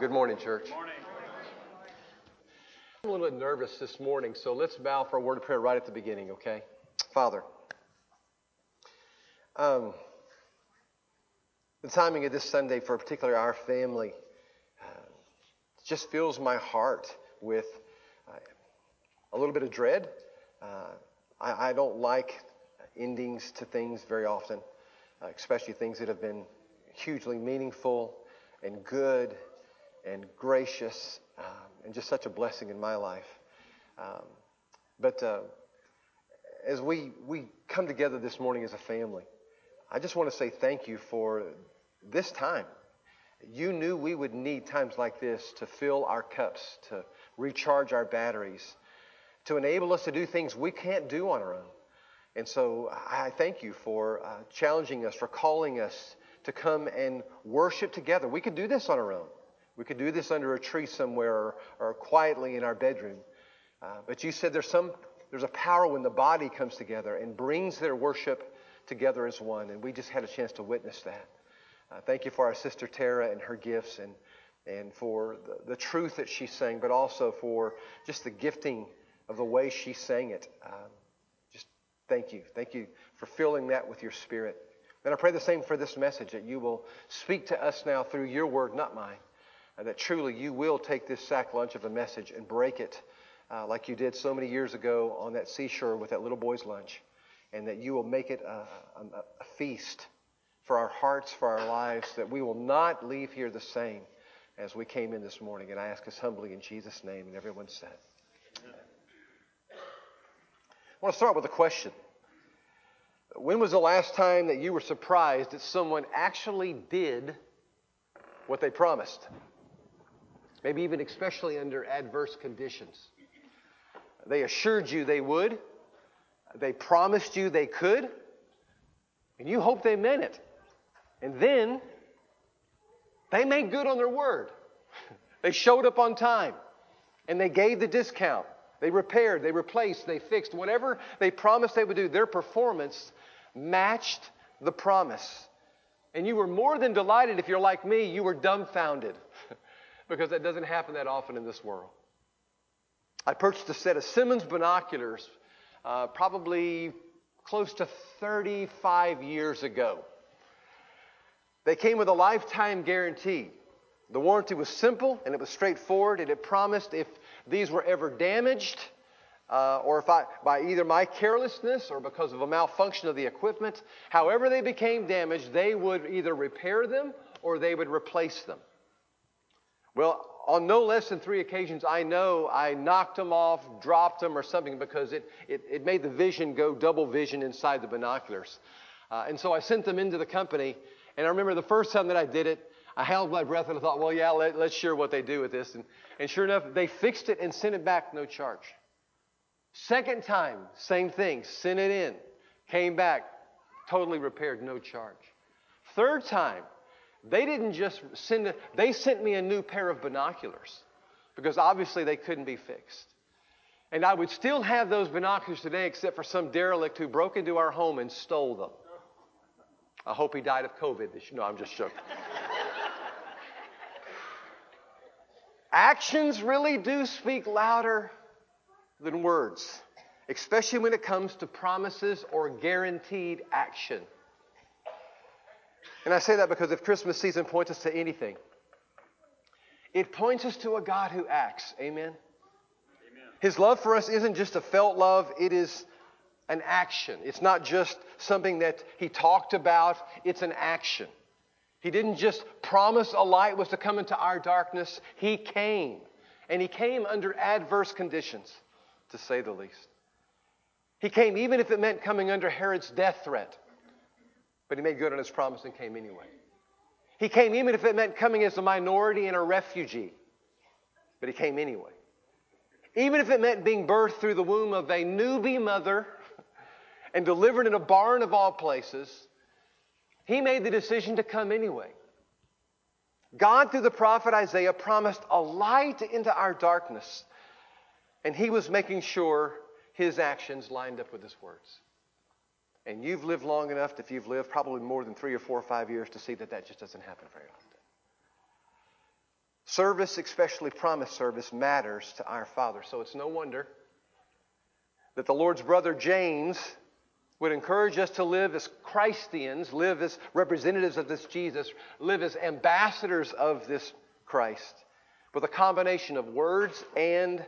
Good morning, church. Good morning. I'm a little bit nervous this morning, so let's bow for a word of prayer right at the beginning, okay? Father, um, the timing of this Sunday for particularly our family uh, just fills my heart with uh, a little bit of dread. Uh, I, I, don't like endings to things very often, uh, especially things that have been hugely meaningful and good and gracious um, and just such a blessing in my life. Um, but uh, as we, we come together this morning as a family, I just want to say thank you for this time. You knew we would need times like this to fill our cups, to recharge our batteries, to enable us to do things we can't do on our own. And so I thank you for uh, challenging us, for calling us to come and worship together. We could do this on our own. We could do this under a tree somewhere or, or quietly in our bedroom. Uh, but you said there's some there's a power when the body comes together and brings their worship together as one. And we just had a chance to witness that. Uh, thank you for our sister Tara and her gifts and and for the, the, truth that she sang, but also for just the gifting of the way she sang it. Um, just thank you. Thank you for filling that with your spirit. And I pray the same for this message that you will speak to us now through your word, not mine and that truly you will take this sack lunch of a message and break it uh, like you did so many years ago on that seashore with that little boy's lunch, and that you will make it a, a, a feast for our hearts, for our lives, that we will not leave here the same as we came in this morning. And I ask us humbly in Jesus' name, and everyone said. I want to start with a question. When was the last time that you were surprised that someone actually did what they promised? Maybe even especially under adverse conditions. They assured you they would, they promised you they could, and you hoped they meant it. And then they made good on their word. they showed up on time and they gave the discount. They repaired, they replaced, they fixed. Whatever they promised they would do, their performance matched the promise. And you were more than delighted if you're like me, you were dumbfounded because that doesn't happen that often in this world. I purchased a set of Simmons binoculars uh, probably close to 35 years ago. They came with a lifetime guarantee. The warranty was simple and it was straightforward, and it promised if these were ever damaged, uh, or if I, by either my carelessness or because of a malfunction of the equipment, however they became damaged, they would either repair them or they would replace them. Well, on no less than three occasions, I know I knocked them off, dropped them, or something because it, it, it made the vision go double vision inside the binoculars. Uh, and so I sent them into the company. And I remember the first time that I did it, I held my breath and I thought, well, yeah, let, us share what they do with this. And, and sure enough, they fixed it and sent it back, no charge. Second time, same thing, sent it in, came back, totally repaired, no charge. Third time, they didn't just send it, they sent me a new pair of binoculars because obviously they couldn't be fixed. And I would still have those binoculars today except for some derelict who broke into our home and stole them. I hope he died of COVID. No, I'm just joking. Actions really do speak louder than words, especially when it comes to promises or guaranteed action. And I say that because if Christmas season points us to anything, it points us to a God who acts. Amen? Amen? His love for us isn't just a felt love, it is an action. It's not just something that he talked about, it's an action. He didn't just promise a light was to come into our darkness, he came. And he came under adverse conditions, to say the least. He came even if it meant coming under Herod's death threat. But he made good on his promise and came anyway. He came even if it meant coming as a minority and a refugee. But he came anyway. Even if it meant being birthed through the womb of a newbie mother and delivered in a barn of all places, he made the decision to come anyway. God, through the prophet Isaiah, promised a light into our darkness, and he was making sure his actions lined up with his words. And you've lived long enough, if you've lived probably more than three or four or five years, to see that that just doesn't happen very often. Service, especially promise service, matters to our Father. So it's no wonder that the Lord's brother James would encourage us to live as Christians, live as representatives of this Jesus, live as ambassadors of this Christ, with a combination of words and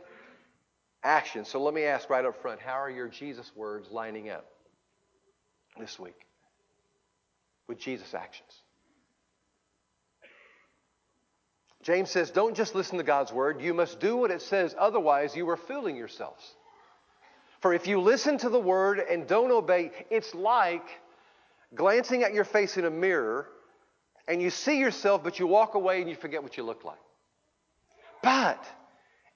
action. So let me ask right up front how are your Jesus words lining up this week with Jesus' actions? James says, don't just listen to God's word, you must do what it says, otherwise, you are fooling yourselves. For if you listen to the word and don't obey, it's like glancing at your face in a mirror and you see yourself, but you walk away and you forget what you look like. But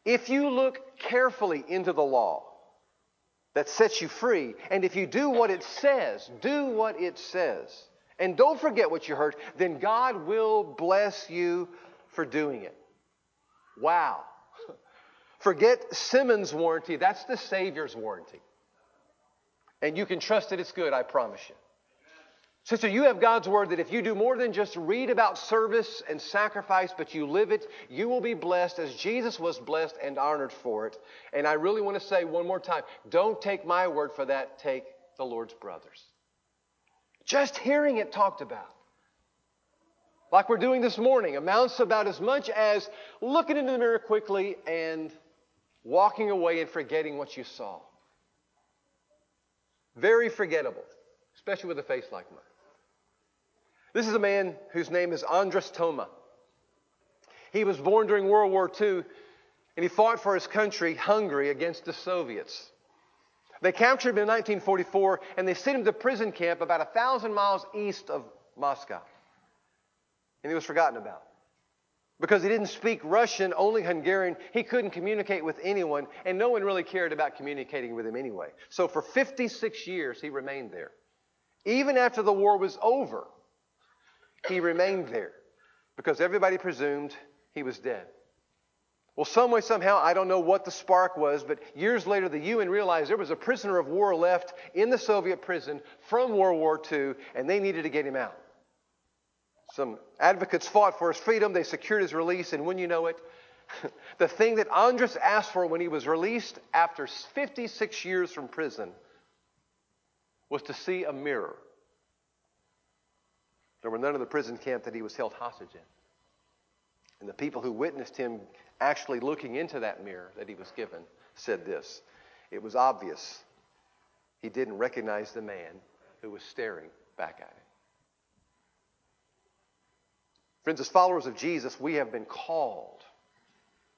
if you look carefully into the law that sets you free, and if you do what it says, do what it says, and don't forget what you heard, then God will bless you for doing it. Wow. Forget Simmons' warranty. That's the Savior's warranty. And you can trust that it's good, I promise you. Sister, you have God's word that if you do more than just read about service and sacrifice, but you live it, you will be blessed as Jesus was blessed and honored for it. And I really want to say one more time don't take my word for that, take the Lord's brother's. Just hearing it talked about like we're doing this morning, amounts about as much as looking into the mirror quickly and walking away and forgetting what you saw. Very forgettable, especially with a face like mine. This is a man whose name is Andras Toma. He was born during World War II and he fought for his country, Hungary, against the Soviets. They captured him in 1944 and they sent him to prison camp about a thousand miles east of Moscow and he was forgotten about. Because he didn't speak Russian, only Hungarian, he couldn't communicate with anyone, and no one really cared about communicating with him anyway. So for 56 years, he remained there. Even after the war was over, he remained there because everybody presumed he was dead. Well, some way, somehow, I don't know what the spark was, but years later, the UN realized there was a prisoner of war left in the Soviet prison from World War II, and they needed to get him out. Some advocates fought for his freedom. They secured his release. And when you know it, the thing that Andras asked for when he was released after 56 years from prison was to see a mirror. There were none in the prison camp that he was held hostage in. And the people who witnessed him actually looking into that mirror that he was given said this It was obvious he didn't recognize the man who was staring back at him. Friends, as followers of Jesus, we have been called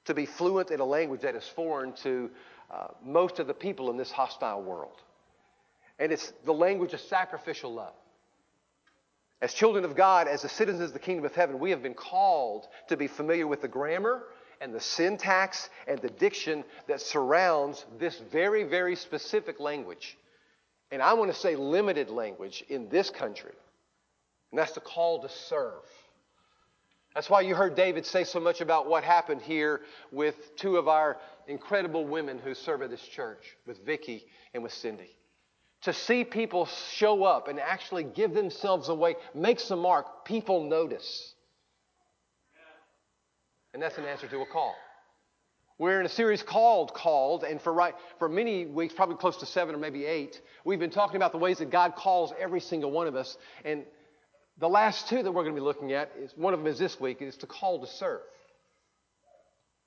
to be fluent in a language that is foreign to uh, most of the people in this hostile world. And it's the language of sacrificial love. As children of God, as the citizens of the kingdom of heaven, we have been called to be familiar with the grammar and the syntax and the diction that surrounds this very, very specific language. And I want to say limited language in this country. And that's the call to serve. That's why you heard David say so much about what happened here with two of our incredible women who serve at this church, with Vicky and with Cindy. To see people show up and actually give themselves away makes a mark. People notice. And that's an answer to a call. We're in a series called Called, and for, right, for many weeks, probably close to seven or maybe eight, we've been talking about the ways that God calls every single one of us. And the last two that we're going to be looking at is one of them is this week. is to call to serve.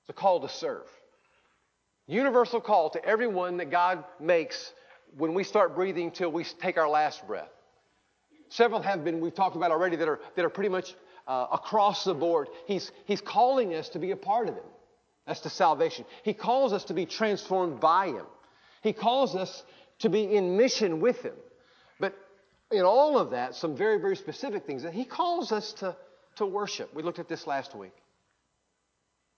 It's a call to serve. Universal call to everyone that God makes when we start breathing till we take our last breath. Several have been, we've talked about already, that are, that are pretty much uh, across the board. He's, he's calling us to be a part of Him. That's the salvation. He calls us to be transformed by Him. He calls us to be in mission with Him But in all of that, some very, very specific things that he calls us to, to worship. We looked at this last week.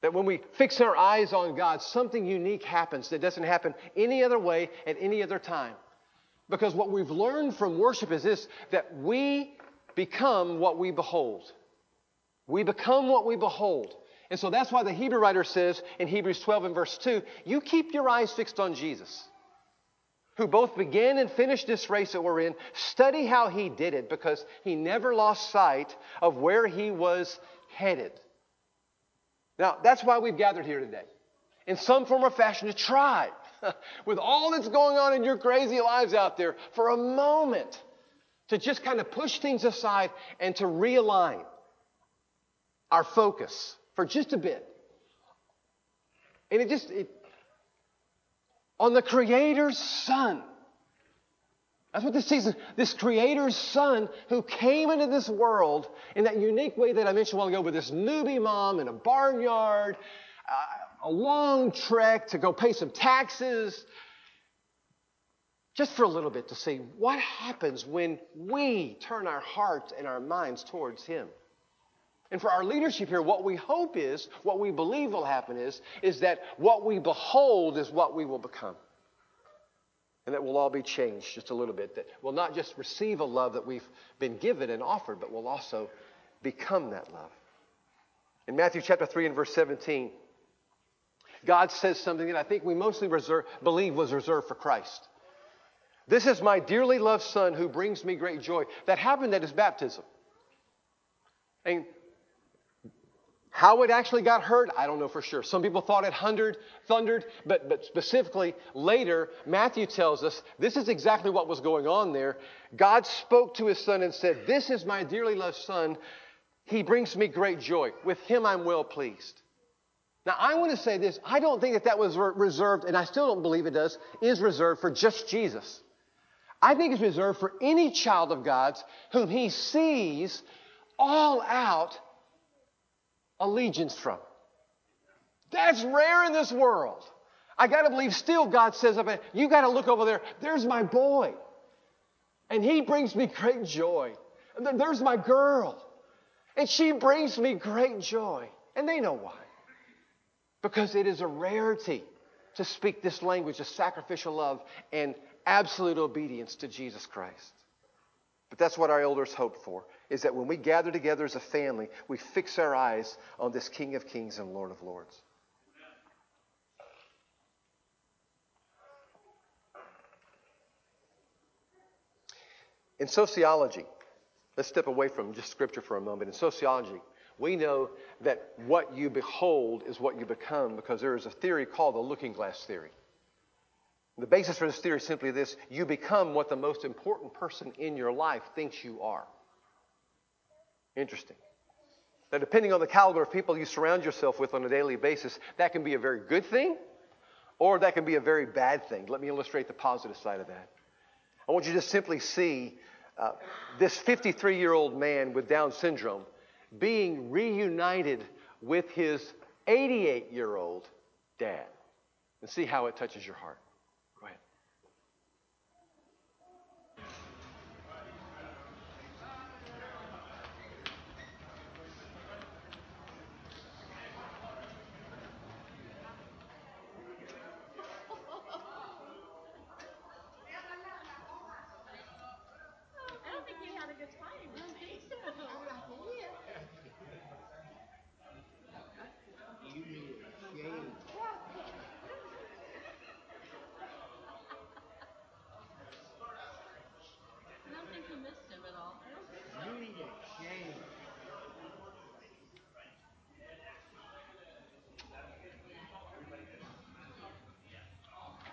That when we fix our eyes on God, something unique happens that doesn't happen any other way at any other time. Because what we've learned from worship is this that we become what we behold. We become what we behold. And so that's why the Hebrew writer says in Hebrews 12 and verse 2 you keep your eyes fixed on Jesus who both began and finished this race that we're in, study how he did it because he never lost sight of where he was headed. Now, that's why we've gathered here today. In some form or fashion, to try, with all that's going on in your crazy lives out there, for a moment, to just kind of push things aside and to realign our focus for just a bit. And it just, it, on the Creator's Son. That's what this season, this Creator's Son who came into this world in that unique way that I mentioned a while ago with this newbie mom in a barnyard, uh, a long trek to go pay some taxes, just for a little bit to see what happens when we turn our hearts and our minds towards Him. And for our leadership here, what we hope is, what we believe will happen is, is that what we behold is what we will become. And that we'll all be changed just a little bit. That we'll not just receive a love that we've been given and offered, but we'll also become that love. In Matthew chapter 3 and verse 17, God says something that I think we mostly reserve, believe was reserved for Christ. This is my dearly loved Son who brings me great joy. That happened at his baptism. And how it actually got heard, I don't know for sure. Some people thought it thundered, thundered, but, but specifically later, Matthew tells us this is exactly what was going on there. God spoke to his son and said, This is my dearly loved son. He brings me great joy. With him I'm well pleased. Now, I want to say this. I don't think that that was reserved, and I still don't believe it does, is reserved for just Jesus. I think it's reserved for any child of God's whom he sees all out allegiance from. That's rare in this world. I got to believe still God says, you got to look over there. There's my boy. And he brings me great joy. And there's my girl. And she brings me great joy. And they know why. Because it is a rarity to speak this language of sacrificial love and absolute obedience to Jesus Christ. But that's what our elders hope for is that when we gather together as a family, we fix our eyes on this King of Kings and Lord of Lords. In sociology, let's step away from just scripture for a moment. In sociology, we know that what you behold is what you become because there is a theory called the looking glass theory. The basis for this theory is simply this you become what the most important person in your life thinks you are. Interesting. Now, depending on the caliber of people you surround yourself with on a daily basis, that can be a very good thing or that can be a very bad thing. Let me illustrate the positive side of that. I want you to simply see uh, this 53 year old man with Down syndrome being reunited with his 88 year old dad and see how it touches your heart.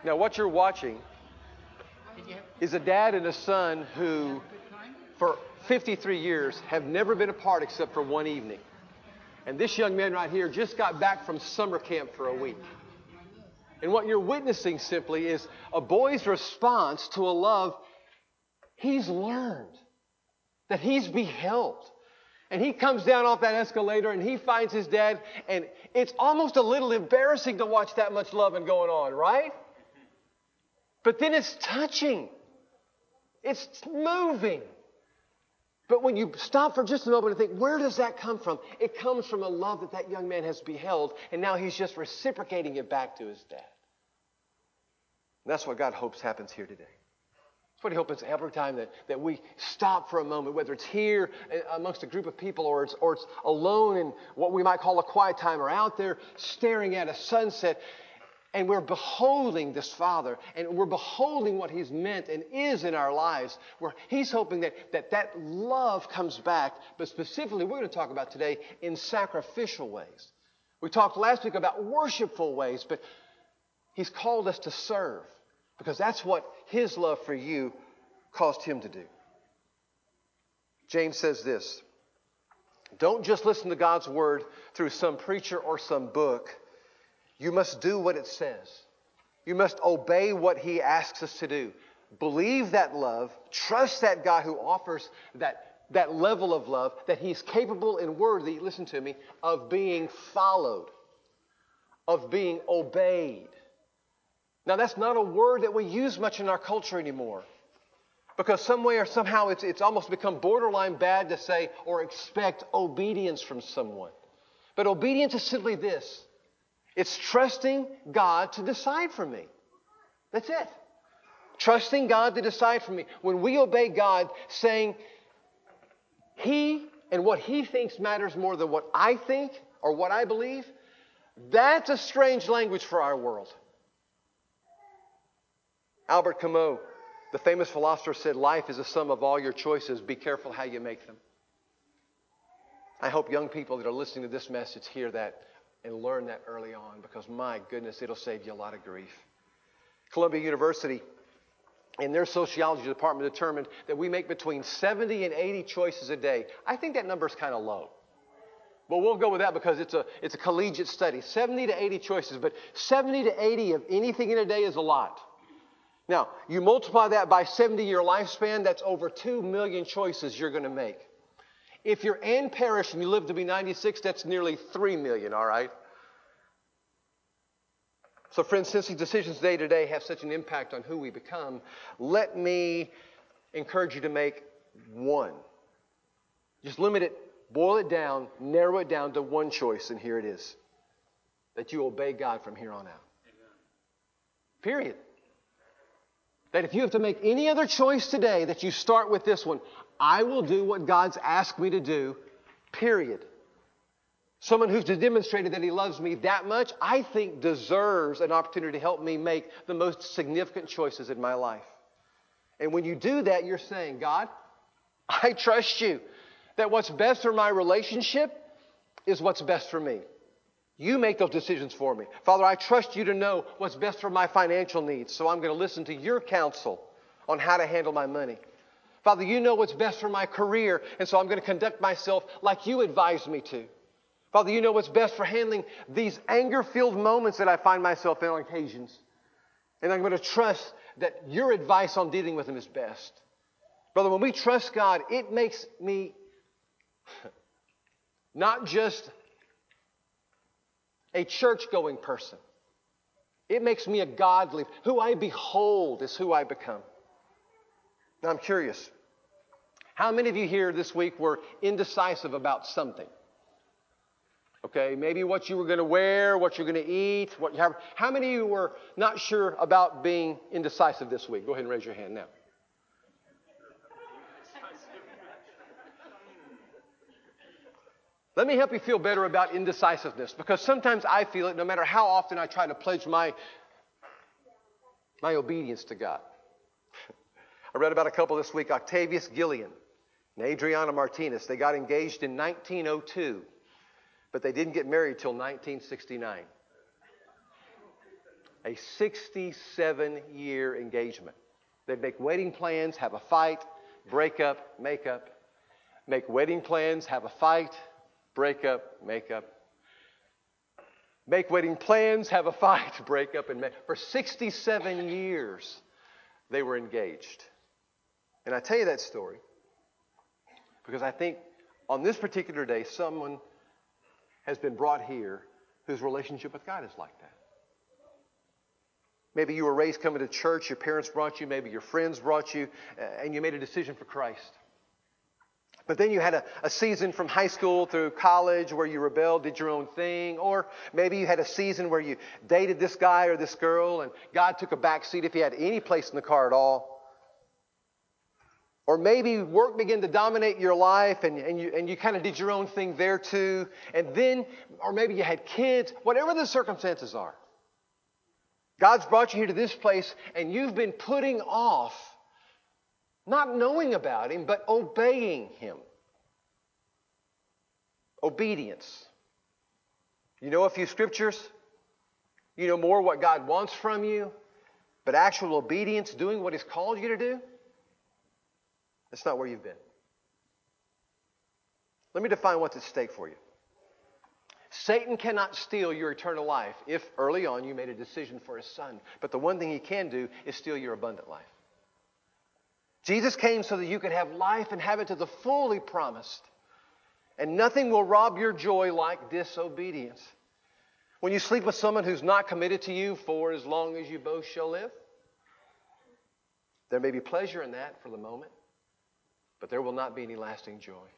Now, what you're watching is a dad and a son who, for 53 years, have never been apart except for one evening. And this young man right here just got back from summer camp for a week. And what you're witnessing simply is a boy's response to a love he's learned, that he's beheld. And he comes down off that escalator and he finds his dad, and it's almost a little embarrassing to watch that much loving going on, right? But then it's touching, it's moving. But when you stop for just a moment and think, where does that come from? It comes from a love that that young man has beheld, and now he's just reciprocating it back to his dad. And that's what God hopes happens here today. That's what He hopes every time that, that we stop for a moment, whether it's here uh, amongst a group of people or it's, or it's alone in what we might call a quiet time or out there staring at a sunset and we're beholding this Father, and we're beholding what He's meant and is in our lives, where He's hoping that that, that love comes back, but specifically, we're going to talk about today in sacrificial ways. We talked last week about worshipful ways, but He's called us to serve because that's what His love for you caused Him to do. James says this Don't just listen to God's word through some preacher or some book. You must do what it says. You must obey what He asks us to do. Believe that love, trust that God who offers that, that level of love, that He's capable and worthy, listen to me, of being followed, of being obeyed. Now, that's not a word that we use much in our culture anymore. Because some way or somehow it's, it's almost become borderline bad to say or expect obedience from someone. But obedience is simply this it's trusting God to decide for me. That's it. Trusting God to decide for me. When we obey God, saying He and what He thinks matters more than what I think or what I believe, that's a strange language for our world. Albert Camus, the famous philosopher, said, Life is a sum of all your choices. Be careful how you make them. I hope young people that are listening to this message hear that and learn that early on because, my goodness, it'll save you a lot of grief. Columbia University, in their sociology department, determined that we make between 70 and 80 choices a day. I think that number is kind of low. But we'll go with that because it's a, it's a collegiate study. 70 to 80 choices, but 70 to 80 of anything in a day is a lot. Now, you multiply that by 70 year lifespan, that's over 2 million choices you're going to make. If you're Ann Parrish and you live to be 96, that's nearly 3 million, all right? So, friends, since these decisions day to day have such an impact on who we become, let me encourage you to make one. Just limit it, boil it down, narrow it down to one choice, and here it is that you obey God from here on out. Period. That if you have to make any other choice today, that you start with this one I will do what God's asked me to do, period. Someone who's demonstrated that he loves me that much, I think deserves an opportunity to help me make the most significant choices in my life. And when you do that, you're saying, God, I trust you that what's best for my relationship is what's best for me. You make those decisions for me. Father, I trust you to know what's best for my financial needs, so I'm going to listen to your counsel on how to handle my money. Father, you know what's best for my career, and so I'm going to conduct myself like you advised me to. Father, you know what's best for handling these anger filled moments that I find myself in on occasions. And I'm going to trust that your advice on dealing with them is best. Brother, when we trust God, it makes me not just a church going person. It makes me a godly. Who I behold is who I become. Now I'm curious. How many of you here this week were indecisive about something? Okay, maybe what you were going to wear, what you're going to eat, what you have. How many of you were not sure about being indecisive this week? Go ahead and raise your hand now. Let me help you feel better about indecisiveness because sometimes I feel it no matter how often I try to pledge my, my obedience to God. I read about a couple this week, Octavius Gillian and Adriana Martinez. They got engaged in 1902, but they didn't get married till 1969. A 67 year engagement. They'd make wedding plans, have a fight, break up, make up, make wedding plans, have a fight, break up, make up. Make wedding plans, have a fight, break up, and make. For 67 years, they were engaged. And I tell you that story because I think on this particular day, someone has been brought here whose relationship with God is like that. Maybe you were raised coming to church, your parents brought you, maybe your friends brought you, uh, and you made a decision for Christ. But then you had a, a, season from high school through college where you rebelled, did your own thing. Or maybe you had a season where you dated this guy or this girl and God took a back seat if you had any place in the car at all. Or maybe work began to dominate your life and, and you, and you kind of did your own thing there too. And then, or maybe you had kids, whatever the circumstances are. God's brought you here to this place and you've been putting off not knowing about Him, but obeying Him. Obedience. You know a few scriptures. You know more what God wants from you. But actual obedience, doing what He's called you to do, that's not where you've been. Let me define what's at stake for you. Satan cannot steal your eternal life if early on you made a decision for his son. But the one thing he can do is steal your abundant life. Jesus came so that you could have life and have it to the fully promised. And nothing will rob your joy like disobedience. When you sleep with someone who's not committed to you for as long as you both shall live, there may be pleasure in that for the moment, but there will not be any lasting joy.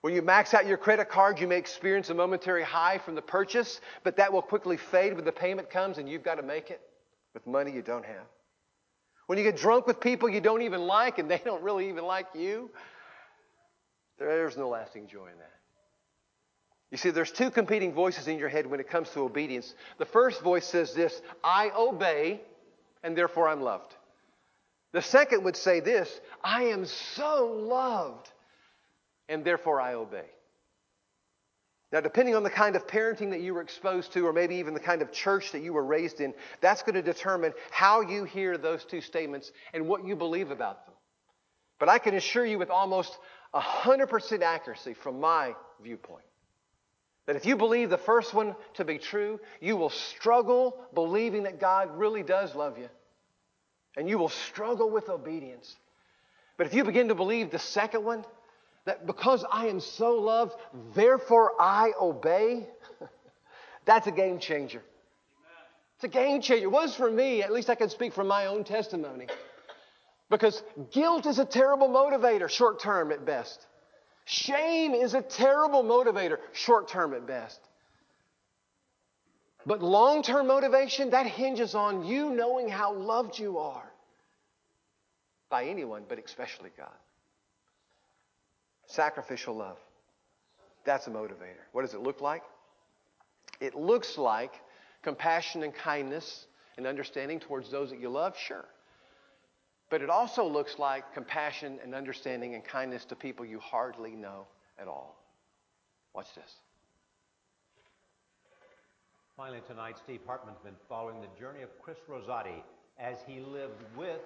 When you max out your credit card, you may experience a momentary high from the purchase, but that will quickly fade when the payment comes and you've got to make it with money you don't have. When you get drunk with people you don't even like and they don't really even like you, there's no lasting joy in that. You see, there's two competing voices in your head when it comes to obedience. The first voice says this I obey, and therefore I'm loved. The second would say this I am so loved and therefore I obey. Now, depending on the kind of parenting that you were exposed to, or maybe even the kind of church that you were raised in, that's going to determine how you hear those two statements and what you believe about them. But I can assure you with almost 100% accuracy from my viewpoint that if you believe the first one to be true, you will struggle believing that God really does love you. And you will struggle with obedience. But if you begin to believe the second one, that because I am so loved, therefore I obey, that's a game changer. It's a game changer. It was for me, at least I can speak from my own testimony. Because guilt is a terrible motivator, short term at best. Shame is a terrible motivator, short term at best. But long term motivation, that hinges on you knowing how loved you are by anyone, but especially God. Sacrificial love. That's a motivator. What does it look like? It looks like compassion and kindness and understanding towards those that you love, sure. But it also looks like compassion and understanding and kindness to people you hardly know at all. Watch this. Finally, tonight, Steve Hartman's been following the journey of Chris Rosati as he lived with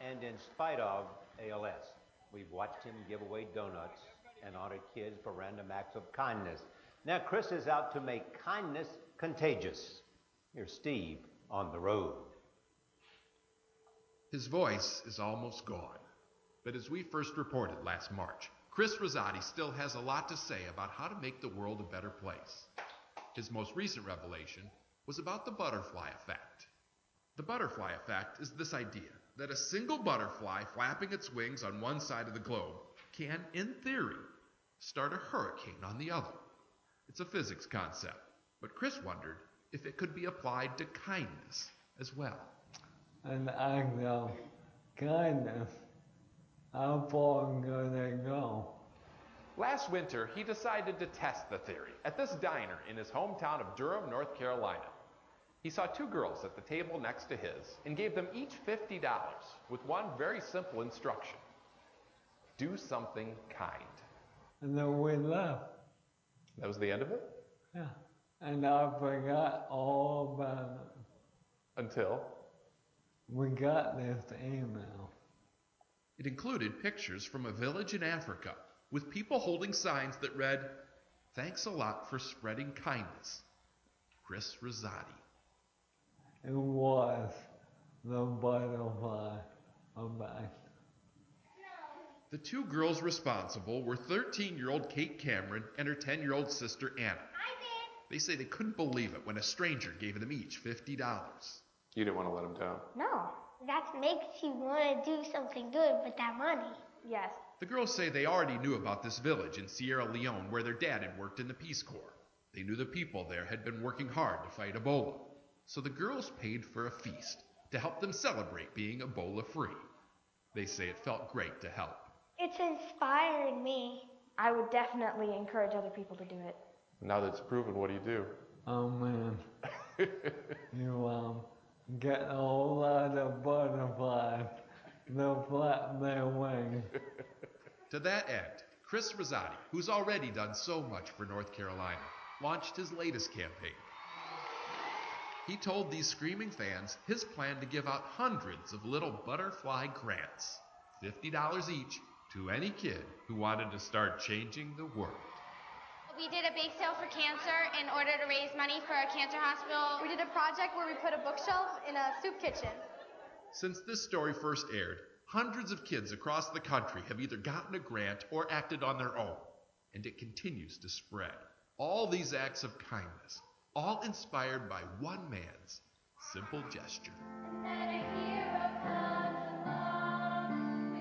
and in spite of ALS. We've watched him give away donuts and honor kids for random acts of kindness. Now, Chris is out to make kindness contagious. Here's Steve on the road. His voice is almost gone. But as we first reported last March, Chris Rosati still has a lot to say about how to make the world a better place. His most recent revelation was about the butterfly effect. The butterfly effect is this idea that a single butterfly flapping its wings on one side of the globe can, in theory, start a hurricane on the other. It's a physics concept, but Chris wondered if it could be applied to kindness as well. An act of kindness. How far can they go? Last winter, he decided to test the theory at this diner in his hometown of Durham, North Carolina. He saw two girls at the table next to his and gave them each $50 with one very simple instruction do something kind. And then we left. That was the end of it? Yeah. And I forgot all about it. Until? We got this email. It included pictures from a village in Africa with people holding signs that read, Thanks a lot for spreading kindness. Chris Rosati. It was the butterfly effect. The two girls responsible were 13 year old Kate Cameron and her 10 year old sister Anna. Hi, They say they couldn't believe it when a stranger gave them each $50. You didn't want to let him down. No, that makes you want to do something good with that money. Yes. The girls say they already knew about this village in Sierra Leone where their dad had worked in the Peace Corps. They knew the people there had been working hard to fight Ebola. So the girls paid for a feast to help them celebrate being Ebola free. They say it felt great to help. It's inspiring me. I would definitely encourage other people to do it. Now that it's proven, what do you do? Oh man. you um get a whole lot of butterflies. They'll flap their wings. To that end, Chris Rosati, who's already done so much for North Carolina, launched his latest campaign. He told these screaming fans his plan to give out hundreds of little butterfly grants, $50 each, to any kid who wanted to start changing the world. We did a bake sale for cancer in order to raise money for a cancer hospital. We did a project where we put a bookshelf in a soup kitchen. Since this story first aired, hundreds of kids across the country have either gotten a grant or acted on their own, and it continues to spread. All these acts of kindness, all inspired by one man's simple gesture.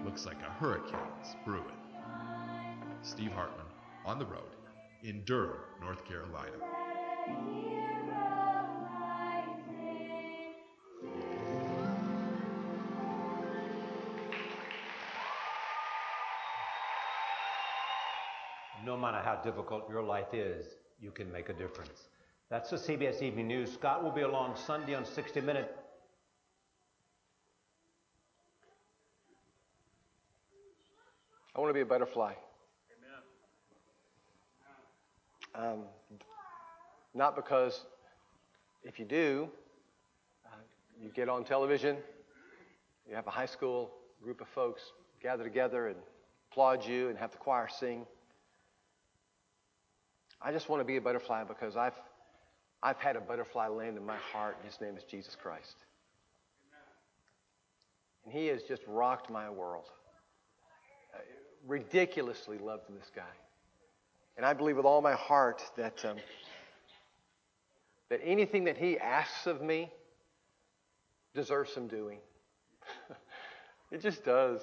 Looks like a hurricane's brewing. Steve Hartman on the road in Durham, North Carolina. Matter how difficult your life is, you can make a difference. That's the CBS Evening News. Scott will be along Sunday on 60 Minutes. I want to be a butterfly. Um, not because if you do, uh, you get on television, you have a high school group of folks gather together and applaud you and have the choir sing. I just want to be a butterfly because I've, I've had a butterfly land in my heart, and his name is Jesus Christ. And he has just rocked my world. I ridiculously loved this guy. And I believe with all my heart that, um, that anything that he asks of me deserves some doing. it just does.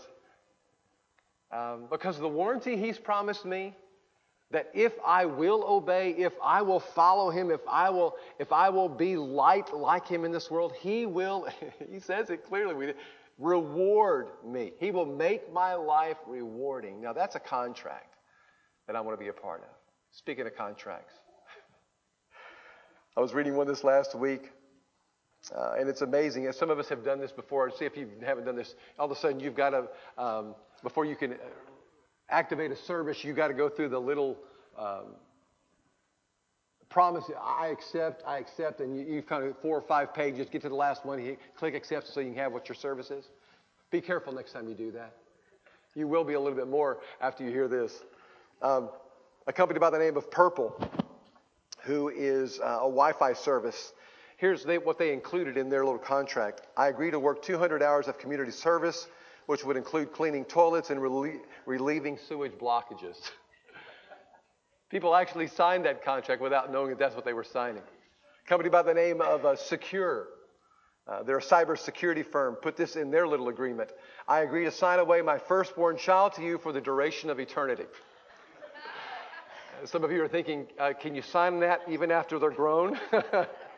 Um, because the warranty he's promised me that if I will obey, if I will follow him, if I will, if I will be light like him in this world, he will, he says it clearly, reward me. He will make my life rewarding. Now that's a contract that I want to be a part of. Speaking of contracts, I was reading one this last week, uh, and it's amazing. Some of us have done this before. See if you haven't done this. All of a sudden, you've got to, um, before you can activate a service, you've got to go through the little um, promise. I accept, I accept, and you, you kind of four or five pages, get to the last one, you click accept so you can have what your service is. Be careful next time you do that. You will be a little bit more after you hear this. Um, a company by the name of Purple, who is uh, a Wi Fi service. Here's they, what they included in their little contract I agree to work 200 hours of community service, which would include cleaning toilets and relie- relieving sewage blockages. People actually signed that contract without knowing that that's what they were signing. A company by the name of uh, Secure. Uh, they're a cybersecurity firm. Put this in their little agreement. I agree to sign away my firstborn child to you for the duration of eternity. Some of you are thinking, uh, can you sign that even after they're grown?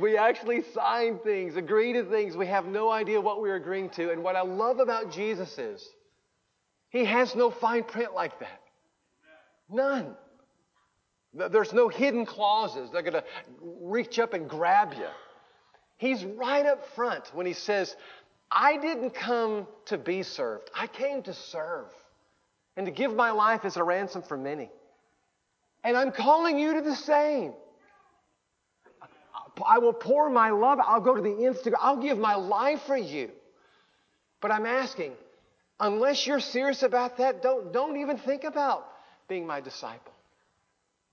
we actually sign things, agree to things. We have no idea what we're agreeing to. And what I love about Jesus is he has no fine print like that. None. There's no hidden clauses. They're going to reach up and grab you. He's right up front when he says, I didn't come to be served, I came to serve and to give my life as a ransom for many. And I'm calling you to the same. I will pour my love. I'll go to the degree. I'll give my life for you. But I'm asking, unless you're serious about that, don't, don't even think about being my disciple.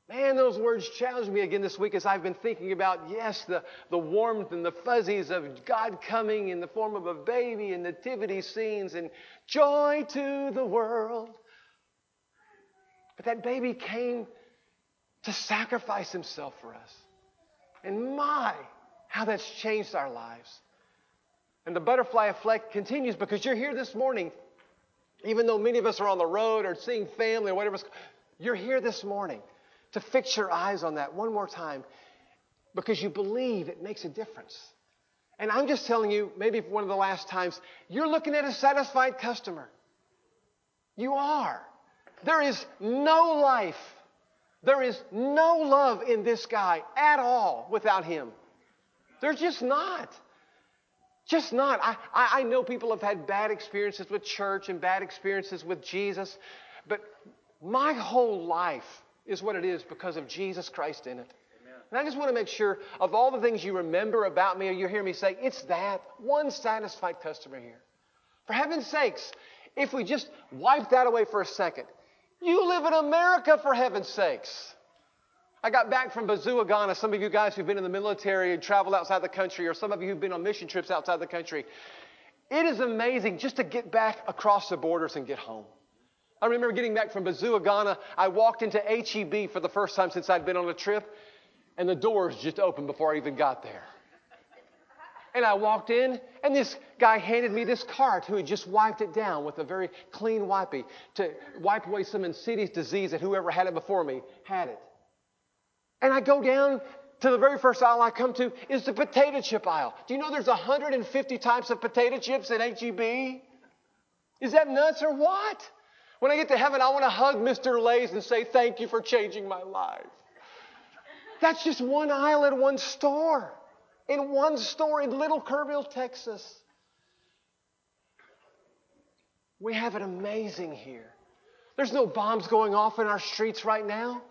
Man, those words challenged me again this week as I've been thinking about, yes, the, the warmth and the fuzzies of God coming in the form of a baby and nativity scenes and joy to the world. But that baby came to sacrifice himself for us. And my, how that's changed our lives. And the butterfly effect continues because you're here this morning, even though many of us are on the road or seeing family or whatever, you're here this morning to fix your eyes on that one more time because you believe it makes a difference. And I'm just telling you, maybe for one of the last times, you're looking at a satisfied customer. You are. There is no life, there is no love in this guy at all without him. There's just not. Just not. I, I, know people have had bad experiences with church and bad experiences with Jesus, but my whole life is what it is because of Jesus Christ in it. And I just want to make sure of all the things you remember about me, or you hear me say, it's that one satisfied customer here. For heaven's sakes, if we just wipe that away for a second, you live in America for heaven's sakes. I got back from Bazua, Ghana. Some of you guys who've been in the military and traveled outside the country, or some of you who've been on mission trips outside the country, it is amazing just to get back across the borders and get home. I remember getting back from Bazua, Ghana. I walked into HEB for the first time since I'd been on a trip, and the doors just opened before I even got there. And I walked in, and this guy handed me this cart who had just wiped it down with a very clean wipey to wipe away some insidious disease that whoever had it before me had it. And I go down to the very first aisle I come to is the potato chip aisle. Do you know there's 150 types of potato chips at HEB? Is that nuts or what? When I get to heaven, I want to hug Mr. Lay's and say, Thank you for changing my life. That's just one aisle at one store. In one store in Little Kerrville, Texas. We have it amazing here. There's no bombs going off in our streets right now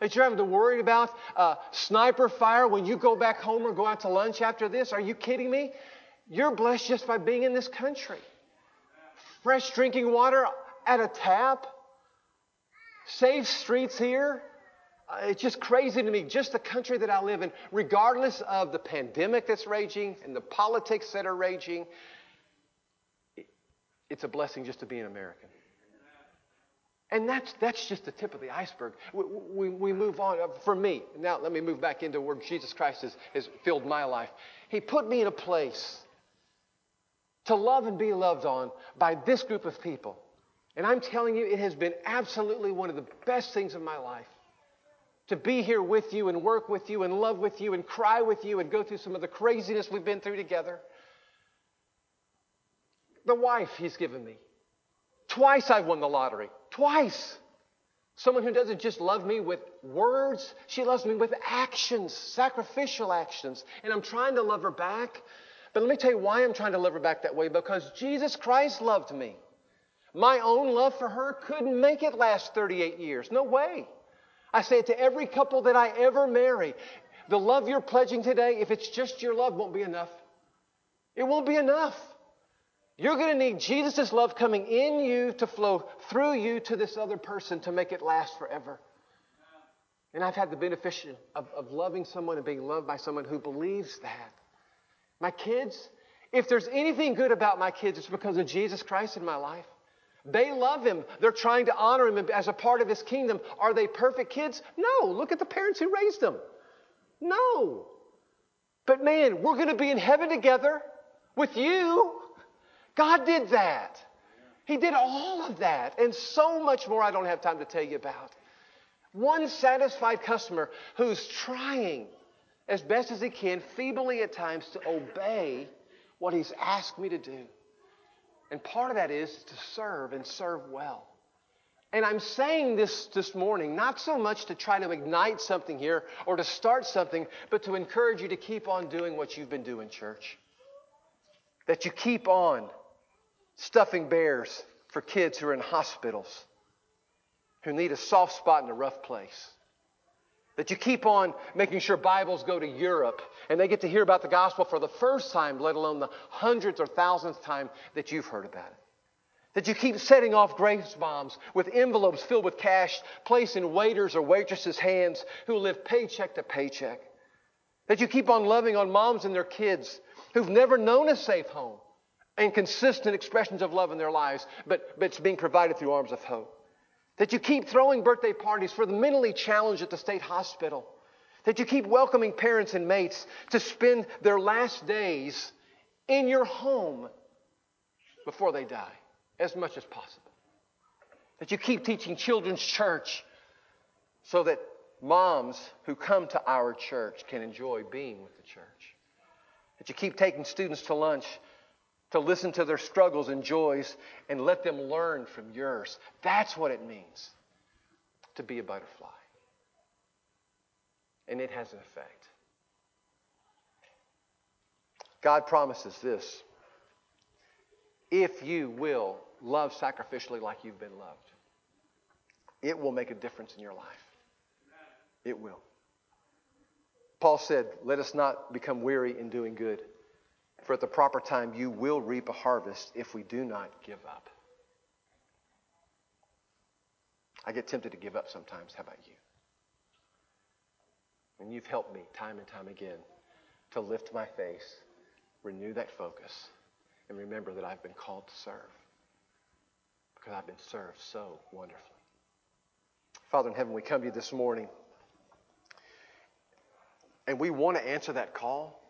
that you're having to worry about uh, sniper fire when you go back home or go out to lunch after this. Are you kidding me? You're blessed just by being in this country. Fresh drinking water at a tap, safe streets here. Uh, it's just crazy to me, just the country that I live in, regardless of the pandemic that's raging and the politics that are raging, it's a blessing just to be an American. And that's, that's just the tip of the iceberg. We, we, we, move on. Uh, for me, now let me move back into where Jesus Christ has, has filled my life. He put me in a place to love and be loved on by this group of people. And I'm telling you, it has been absolutely one of the best things of my life to be here with you and work with you and love with you and cry with you and go through some of the craziness we've been through together. The wife he's given me. Twice I've won the lottery. Twice. Someone who doesn't just love me with words, she loves me with actions, sacrificial actions. And I'm trying to love her back. But let me tell you why I'm trying to love her back that way because Jesus Christ loved me. My own love for her couldn't make it last 38 years. No way. I say it to every couple that I ever marry. The love you're pledging today, if it's just your love, won't be enough. It won't be enough. You're going to need Jesus' love coming in you to flow through you to this other person to make it last forever. And I've had the benefit of, of loving someone and being loved by someone who believes that. My kids, if there's anything good about my kids, it's because of Jesus Christ in my life. They love him. They're trying to honor him as a part of his kingdom. Are they perfect kids? No. Look at the parents who raised them. No. But man, we're going to be in heaven together with you. God did that. He did all of that and so much more I don't have time to tell you about. One satisfied customer who's trying as best as he can, feebly at times, to obey what he's asked me to do. And part of that is to serve and serve well. And I'm saying this this morning, not so much to try to ignite something here or to start something, but to encourage you to keep on doing what you've been doing, church. That you keep on stuffing bears for kids who are in hospitals, who need a soft spot in a rough place. That you keep on making sure Bibles go to Europe and they get to hear about the gospel for the first time, let alone the hundreds or thousandth time that you've heard about it. That you keep setting off grace bombs with envelopes filled with cash placed in waiters or waitresses' hands who live paycheck to paycheck. That you keep on loving on moms and their kids who've never known a safe home and consistent expressions of love in their lives, but, but it's being provided through arms of hope. That you keep throwing birthday parties for the mentally challenged at the state hospital. That you keep welcoming parents and mates to spend their last days in your home before they die as much as possible. That you keep teaching children's church so that moms who come to our church can enjoy being with the church. That you keep taking students to lunch to listen to their struggles and joys and let them learn from yours. That's what it means to be a butterfly. And it has an effect. God promises this if you will love sacrificially like you've been loved, it will make a difference in your life. It will. Paul said, Let us not become weary in doing good, for at the proper time you will reap a harvest if we do not give up. I get tempted to give up sometimes. How about you? And you've helped me time and time again to lift my face, renew that focus, and remember that I've been called to serve because I've been served so wonderfully. Father in heaven, we come to you this morning, and we want to answer that call.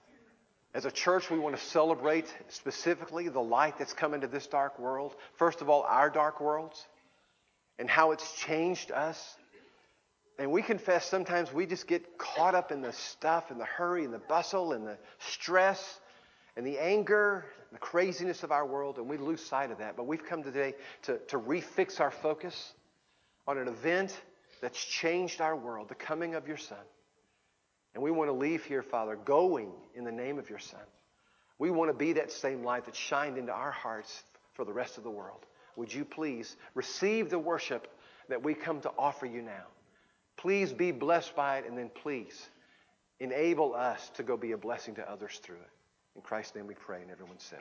As a church, we want to celebrate specifically the light that's come into this dark world. First of all, our dark worlds and how it's changed us. And we confess sometimes we just get caught up in the stuff and the hurry and the bustle and the stress and the anger, the craziness of our world, and we lose sight of that. But we've come today to, to refix our focus on an event that's changed our world, the coming of your Son. And we want to leave here, Father, going in the name of your Son. We want to be that same light that shined into our hearts for the rest of the world. Would you please receive the worship that we come to offer you now? Please be blessed by it, and then please enable us to go be a blessing to others through it. In Christ's name we pray, and everyone said.